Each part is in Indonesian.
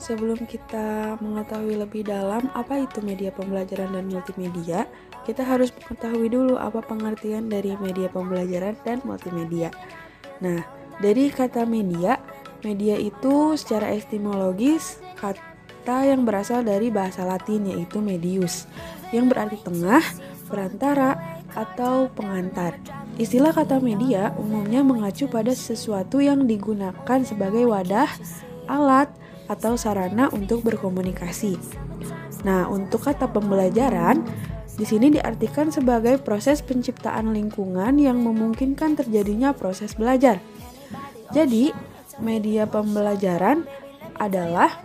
sebelum kita mengetahui lebih dalam apa itu media pembelajaran dan multimedia, kita harus mengetahui dulu apa pengertian dari media pembelajaran dan multimedia. Nah, dari kata media, media itu secara etimologis kata yang berasal dari bahasa Latin yaitu medius, yang berarti tengah, perantara, atau pengantar. Istilah kata media umumnya mengacu pada sesuatu yang digunakan sebagai wadah, alat, atau sarana untuk berkomunikasi. Nah, untuk kata pembelajaran, di sini diartikan sebagai proses penciptaan lingkungan yang memungkinkan terjadinya proses belajar. Jadi, media pembelajaran adalah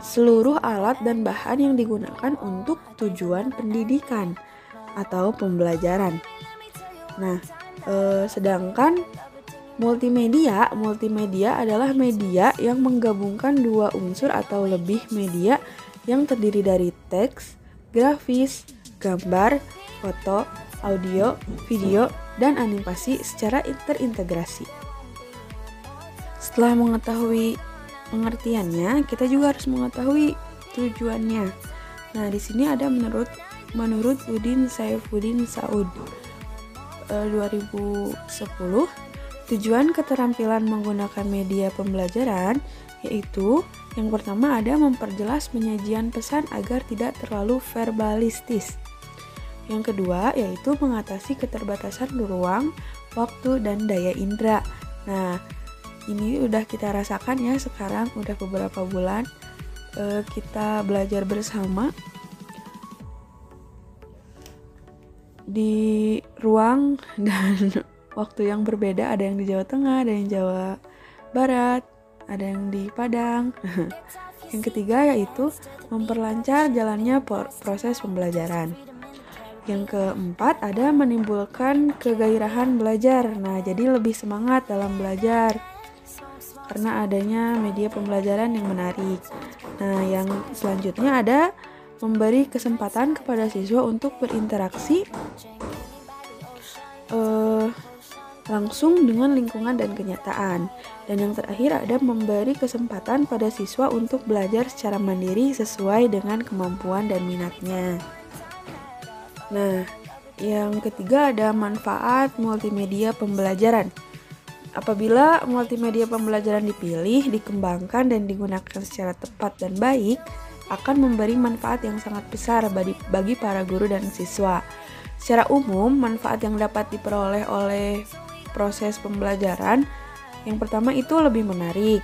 seluruh alat dan bahan yang digunakan untuk tujuan pendidikan atau pembelajaran. Nah, eh, sedangkan multimedia, multimedia adalah media yang menggabungkan dua unsur atau lebih media yang terdiri dari teks, grafis, gambar, foto, audio, video, dan animasi secara terintegrasi. Setelah mengetahui pengertiannya, kita juga harus mengetahui tujuannya. Nah, di sini ada menurut menurut Udin Saifuddin Saud eh, 2010 tujuan keterampilan menggunakan media pembelajaran yaitu yang pertama ada memperjelas penyajian pesan agar tidak terlalu verbalistis. Yang kedua yaitu mengatasi keterbatasan ruang, waktu, dan daya indera. Nah, ini udah kita rasakan ya sekarang udah beberapa bulan uh, kita belajar bersama di ruang dan waktu yang berbeda ada yang di Jawa Tengah ada yang Jawa Barat ada yang di Padang. Yang ketiga yaitu memperlancar jalannya proses pembelajaran. Yang keempat ada menimbulkan kegairahan belajar. Nah jadi lebih semangat dalam belajar. Karena adanya media pembelajaran yang menarik. Nah yang selanjutnya ada memberi kesempatan kepada siswa untuk berinteraksi uh, langsung dengan lingkungan dan kenyataan. Dan yang terakhir ada memberi kesempatan pada siswa untuk belajar secara mandiri sesuai dengan kemampuan dan minatnya. Nah, yang ketiga ada manfaat multimedia pembelajaran. Apabila multimedia pembelajaran dipilih, dikembangkan dan digunakan secara tepat dan baik, akan memberi manfaat yang sangat besar bagi, para guru dan siswa. Secara umum, manfaat yang dapat diperoleh oleh proses pembelajaran. Yang pertama itu lebih menarik,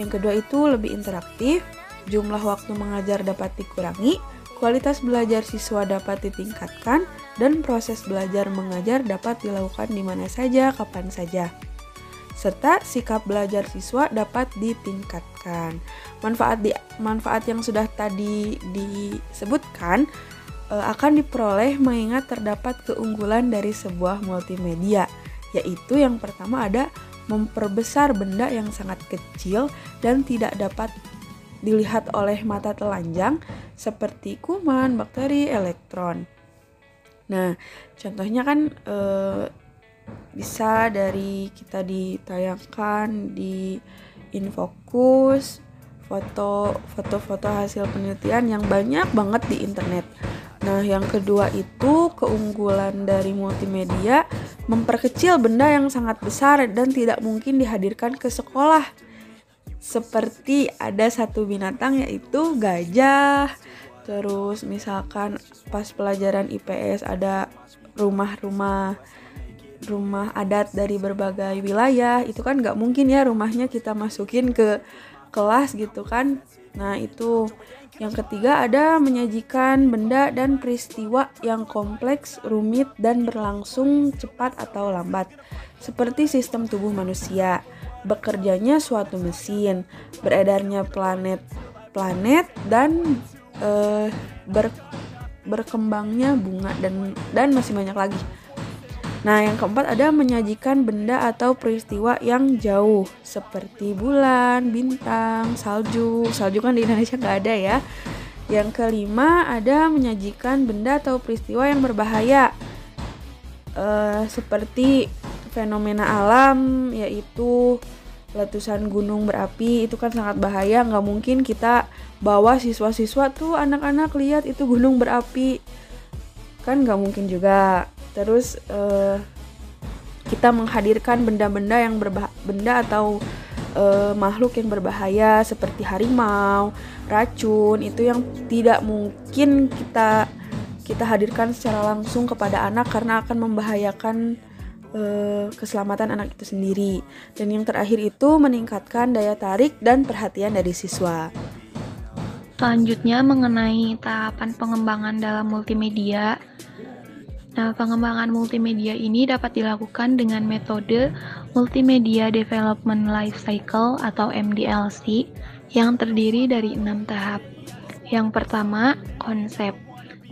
yang kedua itu lebih interaktif, jumlah waktu mengajar dapat dikurangi, kualitas belajar siswa dapat ditingkatkan, dan proses belajar mengajar dapat dilakukan di mana saja, kapan saja. Serta sikap belajar siswa dapat ditingkatkan. Manfaat di manfaat yang sudah tadi disebutkan e, akan diperoleh mengingat terdapat keunggulan dari sebuah multimedia, yaitu yang pertama ada memperbesar benda yang sangat kecil dan tidak dapat dilihat oleh mata telanjang seperti kuman, bakteri, elektron. Nah, contohnya kan e, bisa dari kita ditayangkan di Infokus foto foto-foto hasil penelitian yang banyak banget di internet. Nah, yang kedua itu keunggulan dari multimedia memperkecil benda yang sangat besar dan tidak mungkin dihadirkan ke sekolah. Seperti ada satu binatang yaitu gajah. Terus misalkan pas pelajaran IPS ada rumah-rumah rumah adat dari berbagai wilayah itu kan nggak mungkin ya rumahnya kita masukin ke kelas gitu kan nah itu yang ketiga ada menyajikan benda dan peristiwa yang kompleks, rumit, dan berlangsung cepat atau lambat, seperti sistem tubuh manusia, bekerjanya suatu mesin, beredarnya planet-planet, dan uh, ber, berkembangnya bunga dan dan masih banyak lagi. Nah, yang keempat ada menyajikan benda atau peristiwa yang jauh seperti bulan, bintang, salju. Salju kan di Indonesia nggak ada ya. Yang kelima ada menyajikan benda atau peristiwa yang berbahaya uh, seperti fenomena alam yaitu letusan gunung berapi itu kan sangat bahaya nggak mungkin kita bawa siswa-siswa tuh anak-anak lihat itu gunung berapi kan nggak mungkin juga terus uh, kita menghadirkan benda-benda yang berbah benda atau uh, makhluk yang berbahaya seperti harimau racun itu yang tidak mungkin kita kita hadirkan secara langsung kepada anak karena akan membahayakan uh, keselamatan anak itu sendiri. Dan yang terakhir itu meningkatkan daya tarik dan perhatian dari siswa. Selanjutnya mengenai tahapan pengembangan dalam multimedia. Nah, pengembangan multimedia ini dapat dilakukan dengan metode Multimedia Development Life Cycle atau MDLC yang terdiri dari enam tahap. Yang pertama, konsep.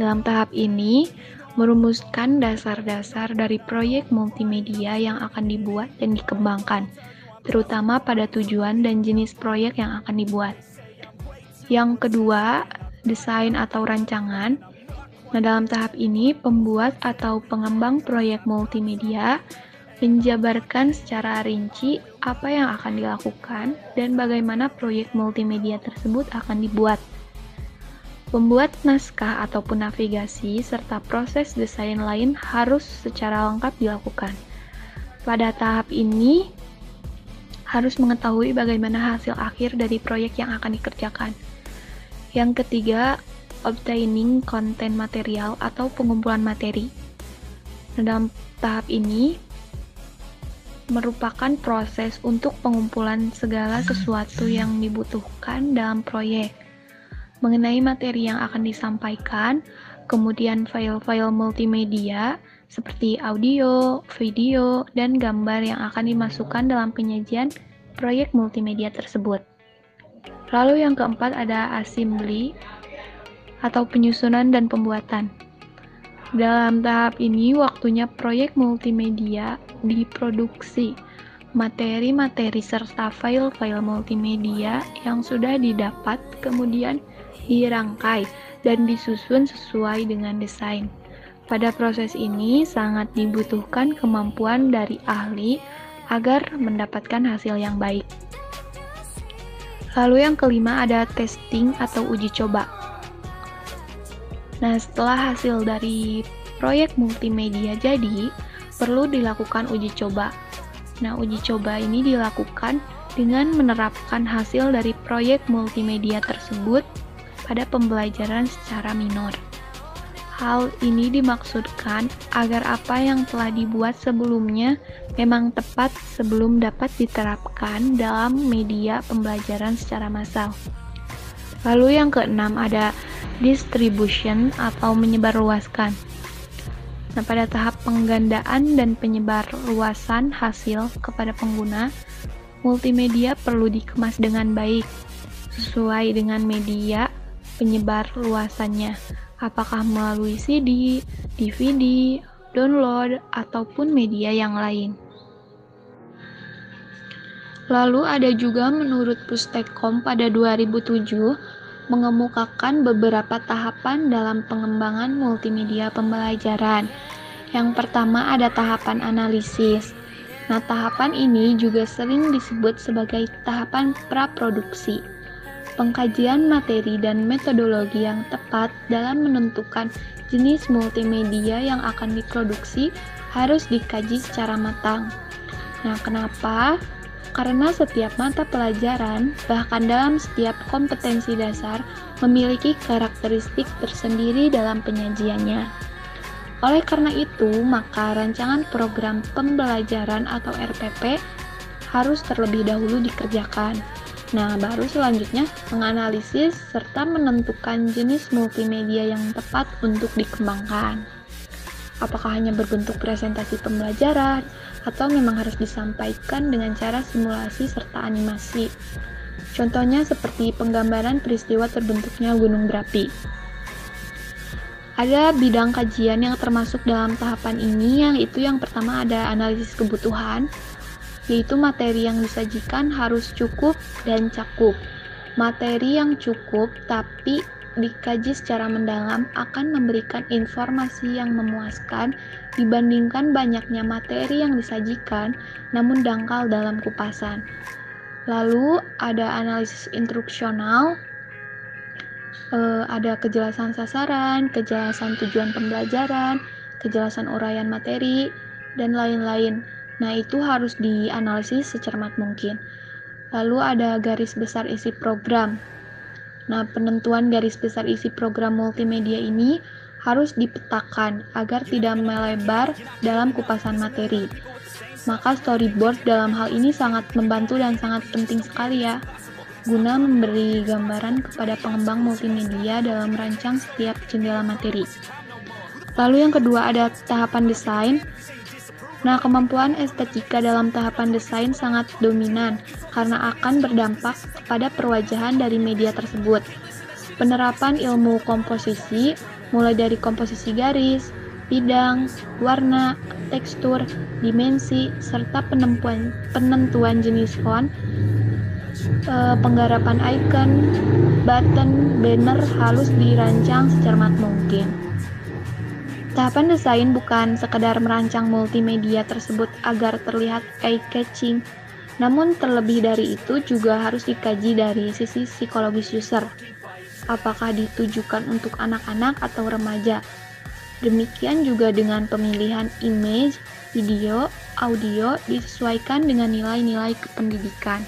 Dalam tahap ini, merumuskan dasar-dasar dari proyek multimedia yang akan dibuat dan dikembangkan, terutama pada tujuan dan jenis proyek yang akan dibuat. Yang kedua, desain atau rancangan. Nah, dalam tahap ini, pembuat atau pengembang proyek multimedia menjabarkan secara rinci apa yang akan dilakukan dan bagaimana proyek multimedia tersebut akan dibuat. Pembuat naskah ataupun navigasi serta proses desain lain harus secara lengkap dilakukan. Pada tahap ini, harus mengetahui bagaimana hasil akhir dari proyek yang akan dikerjakan. Yang ketiga, obtaining content material atau pengumpulan materi. Nah, dalam tahap ini merupakan proses untuk pengumpulan segala sesuatu yang dibutuhkan dalam proyek mengenai materi yang akan disampaikan, kemudian file-file multimedia seperti audio, video, dan gambar yang akan dimasukkan dalam penyajian proyek multimedia tersebut. Lalu yang keempat ada assembly atau penyusunan dan pembuatan. Dalam tahap ini waktunya proyek multimedia diproduksi. Materi-materi serta file-file multimedia yang sudah didapat kemudian dirangkai dan disusun sesuai dengan desain. Pada proses ini sangat dibutuhkan kemampuan dari ahli agar mendapatkan hasil yang baik. Lalu yang kelima ada testing atau uji coba. Nah, setelah hasil dari proyek multimedia jadi, perlu dilakukan uji coba. Nah, uji coba ini dilakukan dengan menerapkan hasil dari proyek multimedia tersebut pada pembelajaran secara minor. Hal ini dimaksudkan agar apa yang telah dibuat sebelumnya memang tepat sebelum dapat diterapkan dalam media pembelajaran secara massal. Lalu yang keenam ada distribution atau menyebarluaskan. Nah, pada tahap penggandaan dan penyebarluasan hasil kepada pengguna, multimedia perlu dikemas dengan baik sesuai dengan media penyebar luasannya, apakah melalui CD, DVD, download, ataupun media yang lain. Lalu ada juga menurut Pustekom pada 2007 mengemukakan beberapa tahapan dalam pengembangan multimedia pembelajaran. Yang pertama ada tahapan analisis. Nah, tahapan ini juga sering disebut sebagai tahapan praproduksi pengkajian materi dan metodologi yang tepat dalam menentukan jenis multimedia yang akan diproduksi harus dikaji secara matang. Nah, kenapa? Karena setiap mata pelajaran, bahkan dalam setiap kompetensi dasar, memiliki karakteristik tersendiri dalam penyajiannya. Oleh karena itu, maka rancangan program pembelajaran atau RPP harus terlebih dahulu dikerjakan Nah, baru selanjutnya menganalisis serta menentukan jenis multimedia yang tepat untuk dikembangkan. Apakah hanya berbentuk presentasi pembelajaran atau memang harus disampaikan dengan cara simulasi serta animasi. Contohnya seperti penggambaran peristiwa terbentuknya gunung berapi. Ada bidang kajian yang termasuk dalam tahapan ini, yang itu yang pertama ada analisis kebutuhan, yaitu materi yang disajikan harus cukup dan cakup. Materi yang cukup tapi dikaji secara mendalam akan memberikan informasi yang memuaskan dibandingkan banyaknya materi yang disajikan namun dangkal dalam kupasan. Lalu ada analisis instruksional, uh, ada kejelasan sasaran, kejelasan tujuan pembelajaran, kejelasan uraian materi, dan lain-lain. Nah, itu harus dianalisis secermat mungkin. Lalu ada garis besar isi program. Nah, penentuan garis besar isi program multimedia ini harus dipetakan agar tidak melebar dalam kupasan materi. Maka storyboard dalam hal ini sangat membantu dan sangat penting sekali ya guna memberi gambaran kepada pengembang multimedia dalam merancang setiap jendela materi. Lalu yang kedua ada tahapan desain. Nah, kemampuan estetika dalam tahapan desain sangat dominan karena akan berdampak kepada perwajahan dari media tersebut. Penerapan ilmu komposisi mulai dari komposisi garis, bidang, warna, tekstur, dimensi, serta penentuan, penentuan jenis font uh, penggarapan icon, button, banner halus dirancang secermat mungkin. Tahapan desain bukan sekedar merancang multimedia tersebut agar terlihat eye-catching, namun terlebih dari itu juga harus dikaji dari sisi psikologis user. Apakah ditujukan untuk anak-anak atau remaja? Demikian juga dengan pemilihan image, video, audio disesuaikan dengan nilai-nilai kependidikan.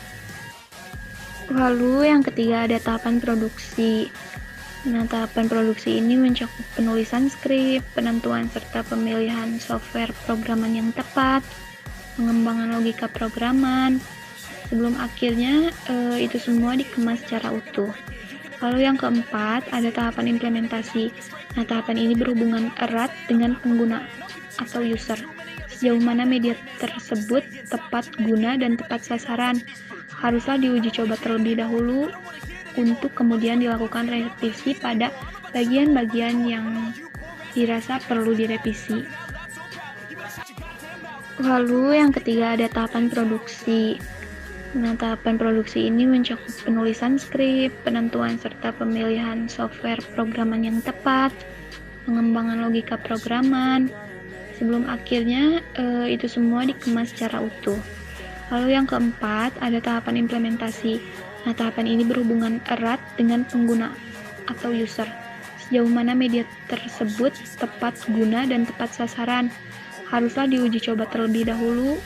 Lalu yang ketiga ada tahapan produksi. Nah, tahapan produksi ini mencakup penulisan skrip, penentuan serta pemilihan software programan yang tepat, pengembangan logika programan. Sebelum akhirnya e, itu semua dikemas secara utuh. Lalu yang keempat ada tahapan implementasi. Nah, tahapan ini berhubungan erat dengan pengguna atau user. Sejauh mana media tersebut tepat guna dan tepat sasaran haruslah diuji coba terlebih dahulu untuk kemudian dilakukan revisi pada bagian-bagian yang dirasa perlu direvisi. Lalu yang ketiga ada tahapan produksi. Nah, tahapan produksi ini mencakup penulisan skrip, penentuan serta pemilihan software programan yang tepat, pengembangan logika programan. Sebelum akhirnya e, itu semua dikemas secara utuh. Lalu yang keempat, ada tahapan implementasi. Nah, tahapan ini berhubungan erat dengan pengguna atau user. Sejauh mana media tersebut tepat guna dan tepat sasaran, haruslah diuji coba terlebih dahulu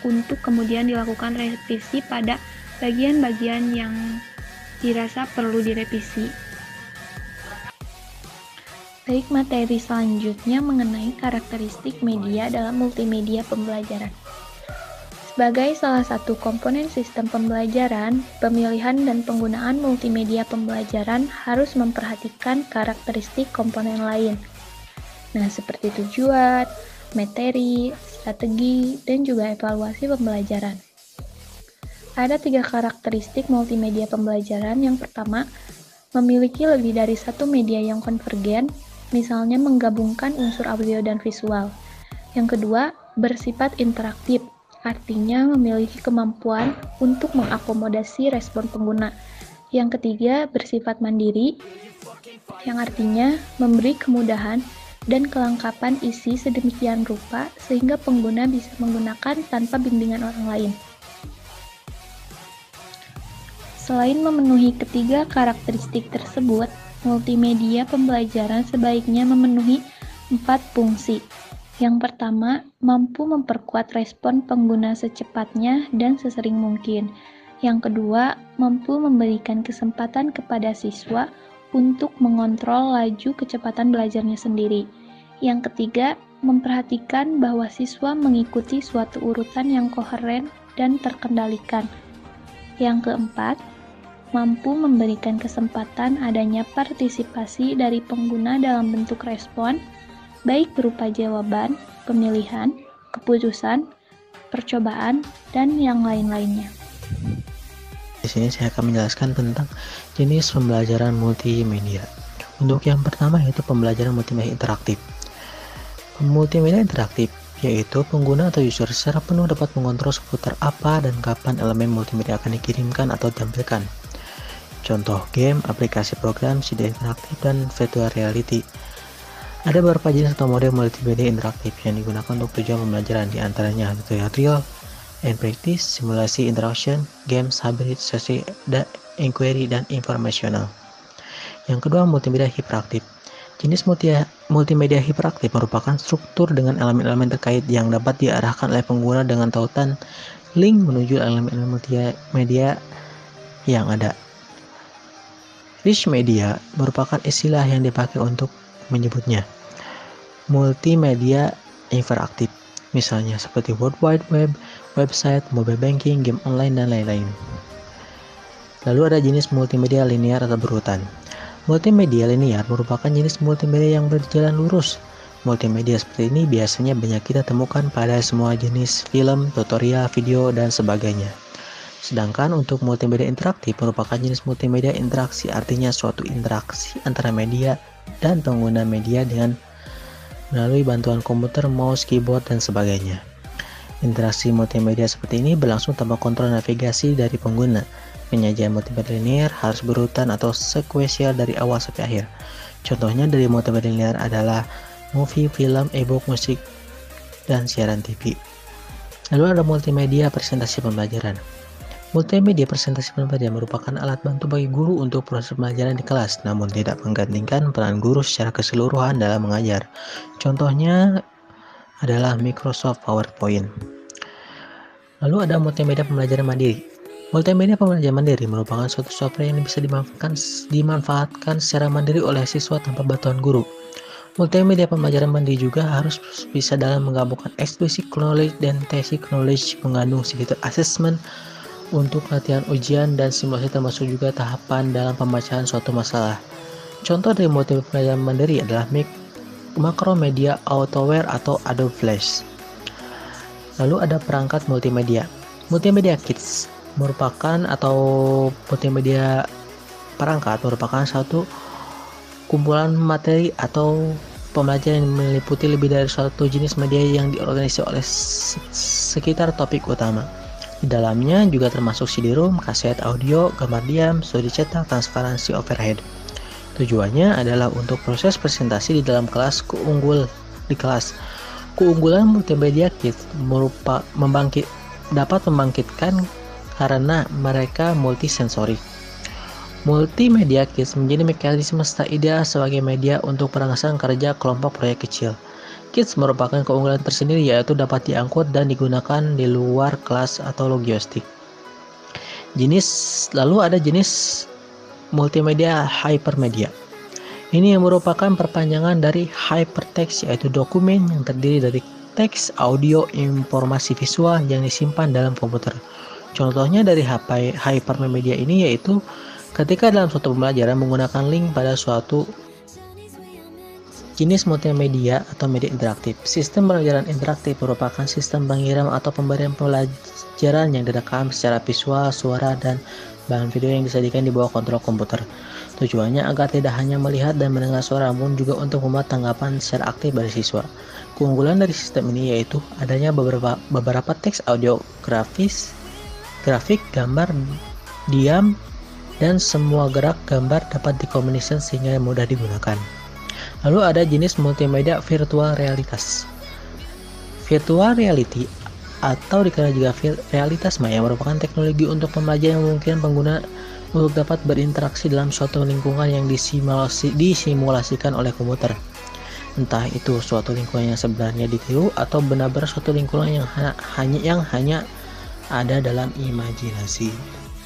untuk kemudian dilakukan revisi pada bagian-bagian yang dirasa perlu direvisi. Baik materi selanjutnya mengenai karakteristik media dalam multimedia pembelajaran. Sebagai salah satu komponen sistem pembelajaran, pemilihan dan penggunaan multimedia pembelajaran harus memperhatikan karakteristik komponen lain. Nah, seperti tujuan, materi, strategi, dan juga evaluasi pembelajaran. Ada tiga karakteristik multimedia pembelajaran. Yang pertama, memiliki lebih dari satu media yang konvergen, misalnya menggabungkan unsur audio dan visual. Yang kedua, bersifat interaktif, artinya memiliki kemampuan untuk mengakomodasi respon pengguna. Yang ketiga, bersifat mandiri, yang artinya memberi kemudahan dan kelengkapan isi sedemikian rupa sehingga pengguna bisa menggunakan tanpa bimbingan orang lain. Selain memenuhi ketiga karakteristik tersebut, multimedia pembelajaran sebaiknya memenuhi empat fungsi, yang pertama, mampu memperkuat respon pengguna secepatnya dan sesering mungkin. Yang kedua, mampu memberikan kesempatan kepada siswa untuk mengontrol laju kecepatan belajarnya sendiri. Yang ketiga, memperhatikan bahwa siswa mengikuti suatu urutan yang koheren dan terkendalikan. Yang keempat, mampu memberikan kesempatan adanya partisipasi dari pengguna dalam bentuk respon baik berupa jawaban, pemilihan, keputusan, percobaan, dan yang lain-lainnya. Di sini saya akan menjelaskan tentang jenis pembelajaran multimedia. Untuk yang pertama yaitu pembelajaran multimedia interaktif. Multimedia interaktif yaitu pengguna atau user secara penuh dapat mengontrol seputar apa dan kapan elemen multimedia akan dikirimkan atau ditampilkan. Contoh game, aplikasi program, CD interaktif, dan virtual reality ada beberapa jenis atau model multimedia interaktif yang digunakan untuk tujuan pembelajaran, di antaranya tutorial and practice, simulasi interaction, games, hybrid, sesi, dan inquiry, dan informasional. Yang kedua, multimedia hiperaktif. Jenis multimedia hiperaktif merupakan struktur dengan elemen-elemen terkait yang dapat diarahkan oleh pengguna dengan tautan link menuju elemen-elemen multimedia yang ada. Rich media merupakan istilah yang dipakai untuk menyebutnya. Multimedia interaktif, misalnya seperti World Wide Web, website, mobile banking, game online, dan lain-lain. Lalu ada jenis multimedia linear atau berurutan. Multimedia linear merupakan jenis multimedia yang berjalan lurus. Multimedia seperti ini biasanya banyak kita temukan pada semua jenis film, tutorial, video, dan sebagainya. Sedangkan untuk multimedia interaktif merupakan jenis multimedia interaksi, artinya suatu interaksi antara media dan pengguna media dengan melalui bantuan komputer, mouse, keyboard, dan sebagainya. Interaksi multimedia seperti ini berlangsung tanpa kontrol navigasi dari pengguna Penyajian multimedia linear harus berurutan atau sekuensial dari awal sampai akhir. Contohnya dari multimedia linear adalah movie, film, e-book, musik, dan siaran TV. Lalu ada multimedia presentasi pembelajaran. Multimedia presentasi pembelajaran merupakan alat bantu bagi guru untuk proses pembelajaran di kelas, namun tidak menggantikan peran guru secara keseluruhan dalam mengajar. Contohnya adalah Microsoft PowerPoint. Lalu ada multimedia pembelajaran mandiri. Multimedia pembelajaran mandiri merupakan suatu software yang bisa dimanfaatkan, dimanfaatkan secara mandiri oleh siswa tanpa bantuan guru. Multimedia pembelajaran mandiri juga harus bisa dalam menggabungkan explicit knowledge dan tacit knowledge mengandung sekitar assessment untuk latihan ujian dan simulasi termasuk juga tahapan dalam pembacaan suatu masalah. Contoh dari multimedia pembelajaran mandiri adalah Macromedia Autoware atau Adobe Flash. Lalu ada perangkat multimedia. Multimedia Kits merupakan atau multimedia perangkat merupakan satu kumpulan materi atau pembelajaran yang meliputi lebih dari satu jenis media yang diorganisasi oleh sekitar topik utama. Di dalamnya juga termasuk CD-ROM, kaset audio, gambar diam, studi cetak, transparansi overhead. Tujuannya adalah untuk proses presentasi di dalam kelas keunggul di kelas. Keunggulan multimedia kit merupakan membangkit dapat membangkitkan karena mereka multisensori. Multimedia Kits menjadi mekanisme tak ideal sebagai media untuk perangsang kerja kelompok proyek kecil. Kits merupakan keunggulan tersendiri yaitu dapat diangkut dan digunakan di luar kelas atau logistik. Jenis lalu ada jenis multimedia hypermedia. Ini yang merupakan perpanjangan dari hypertext yaitu dokumen yang terdiri dari teks, audio, informasi visual yang disimpan dalam komputer. Contohnya dari hypermedia ini yaitu ketika dalam suatu pembelajaran menggunakan link pada suatu jenis multimedia atau media interaktif. Sistem pembelajaran interaktif merupakan sistem pengirim atau pemberian pelajaran yang direkam secara visual, suara, dan bahan video yang disajikan di bawah kontrol komputer. Tujuannya agar tidak hanya melihat dan mendengar suara, namun juga untuk membuat tanggapan secara aktif dari siswa. Keunggulan dari sistem ini yaitu adanya beberapa beberapa teks audio grafis grafik, gambar, diam, dan semua gerak gambar dapat dikomunikasikan sehingga mudah digunakan. Lalu ada jenis multimedia virtual realitas. Virtual reality atau dikenal juga realitas maya merupakan teknologi untuk pembelajaran yang memungkinkan pengguna untuk dapat berinteraksi dalam suatu lingkungan yang disimulasi, disimulasikan oleh komputer. Entah itu suatu lingkungan yang sebenarnya ditiru atau benar-benar suatu lingkungan yang hanya yang hanya ada dalam imajinasi.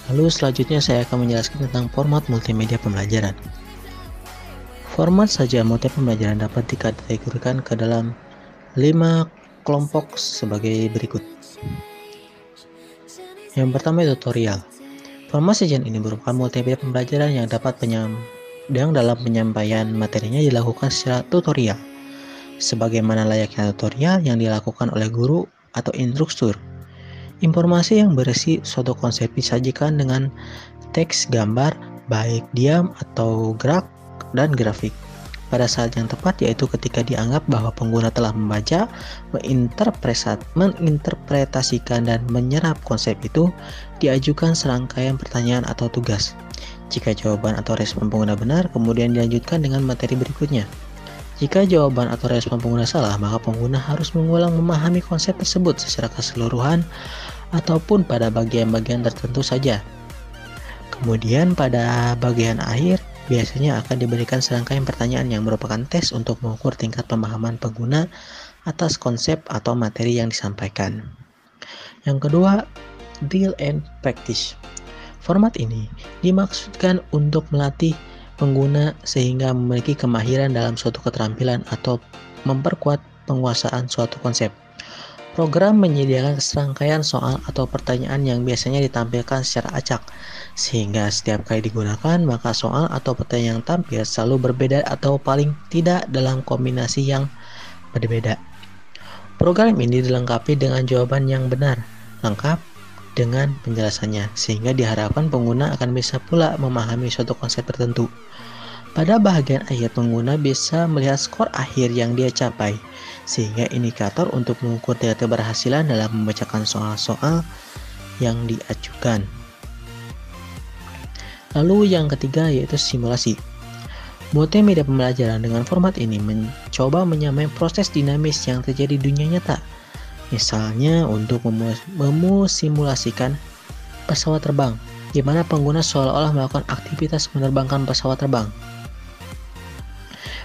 Lalu selanjutnya saya akan menjelaskan tentang format multimedia pembelajaran. Format saja multimedia pembelajaran dapat dikategorikan ke dalam lima kelompok sebagai berikut. Yang pertama tutorial. Format sajian ini merupakan multimedia pembelajaran yang dapat penyam yang dalam penyampaian materinya dilakukan secara tutorial sebagaimana layaknya tutorial yang dilakukan oleh guru atau instruktur Informasi yang berisi suatu konsep disajikan dengan teks gambar, baik diam atau gerak, dan grafik. Pada saat yang tepat yaitu ketika dianggap bahwa pengguna telah membaca, menginterpretasikan dan menyerap konsep itu, diajukan serangkaian pertanyaan atau tugas. Jika jawaban atau respon pengguna benar, kemudian dilanjutkan dengan materi berikutnya. Jika jawaban atau respon pengguna salah, maka pengguna harus mengulang memahami konsep tersebut secara keseluruhan ataupun pada bagian-bagian tertentu saja. Kemudian pada bagian akhir biasanya akan diberikan serangkaian pertanyaan yang merupakan tes untuk mengukur tingkat pemahaman pengguna atas konsep atau materi yang disampaikan. Yang kedua, deal and practice. Format ini dimaksudkan untuk melatih pengguna sehingga memiliki kemahiran dalam suatu keterampilan atau memperkuat penguasaan suatu konsep. Program menyediakan serangkaian soal atau pertanyaan yang biasanya ditampilkan secara acak, sehingga setiap kali digunakan maka soal atau pertanyaan yang tampil selalu berbeda atau paling tidak dalam kombinasi yang berbeda. Program ini dilengkapi dengan jawaban yang benar, lengkap, dengan penjelasannya, sehingga diharapkan pengguna akan bisa pula memahami suatu konsep tertentu. Pada bagian akhir, pengguna bisa melihat skor akhir yang dia capai, sehingga indikator untuk mengukur tingkat keberhasilan dalam membacakan soal-soal yang diajukan. Lalu yang ketiga yaitu simulasi. Multimedia pembelajaran dengan format ini mencoba menyamai proses dinamis yang terjadi di dunia nyata Misalnya untuk memusimulasikan pesawat terbang, di mana pengguna seolah-olah melakukan aktivitas menerbangkan pesawat terbang,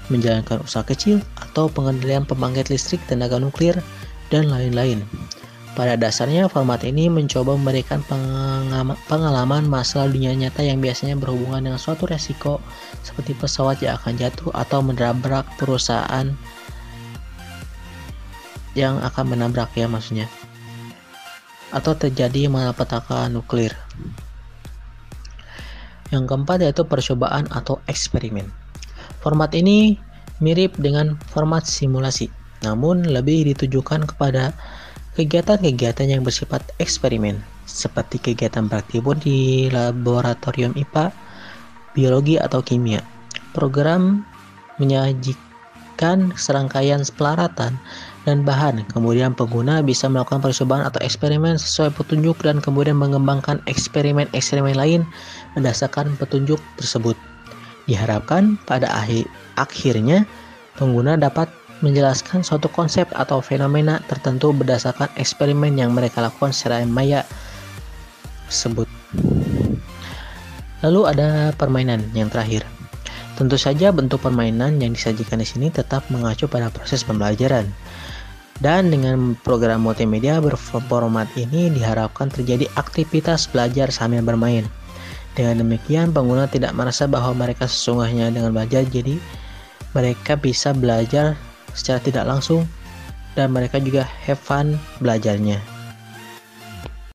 menjalankan usaha kecil atau pengendalian pembangkit listrik tenaga nuklir, dan lain-lain. Pada dasarnya, format ini mencoba memberikan pengalaman masalah dunia nyata yang biasanya berhubungan dengan suatu resiko seperti pesawat yang akan jatuh atau menabrak perusahaan yang akan menabrak ya maksudnya atau terjadi malapetaka nuklir. Yang keempat yaitu percobaan atau eksperimen. Format ini mirip dengan format simulasi, namun lebih ditujukan kepada kegiatan-kegiatan yang bersifat eksperimen, seperti kegiatan praktikum di laboratorium IPA, biologi atau kimia. Program menyajikan serangkaian pelaratan dan bahan. Kemudian pengguna bisa melakukan percobaan atau eksperimen sesuai petunjuk dan kemudian mengembangkan eksperimen-eksperimen lain berdasarkan petunjuk tersebut. Diharapkan pada akhir akhirnya pengguna dapat menjelaskan suatu konsep atau fenomena tertentu berdasarkan eksperimen yang mereka lakukan secara maya tersebut. Lalu ada permainan yang terakhir. Tentu saja bentuk permainan yang disajikan di sini tetap mengacu pada proses pembelajaran. Dan dengan program multimedia berformat ini diharapkan terjadi aktivitas belajar sambil bermain. Dengan demikian pengguna tidak merasa bahwa mereka sesungguhnya dengan belajar jadi mereka bisa belajar secara tidak langsung dan mereka juga have fun belajarnya.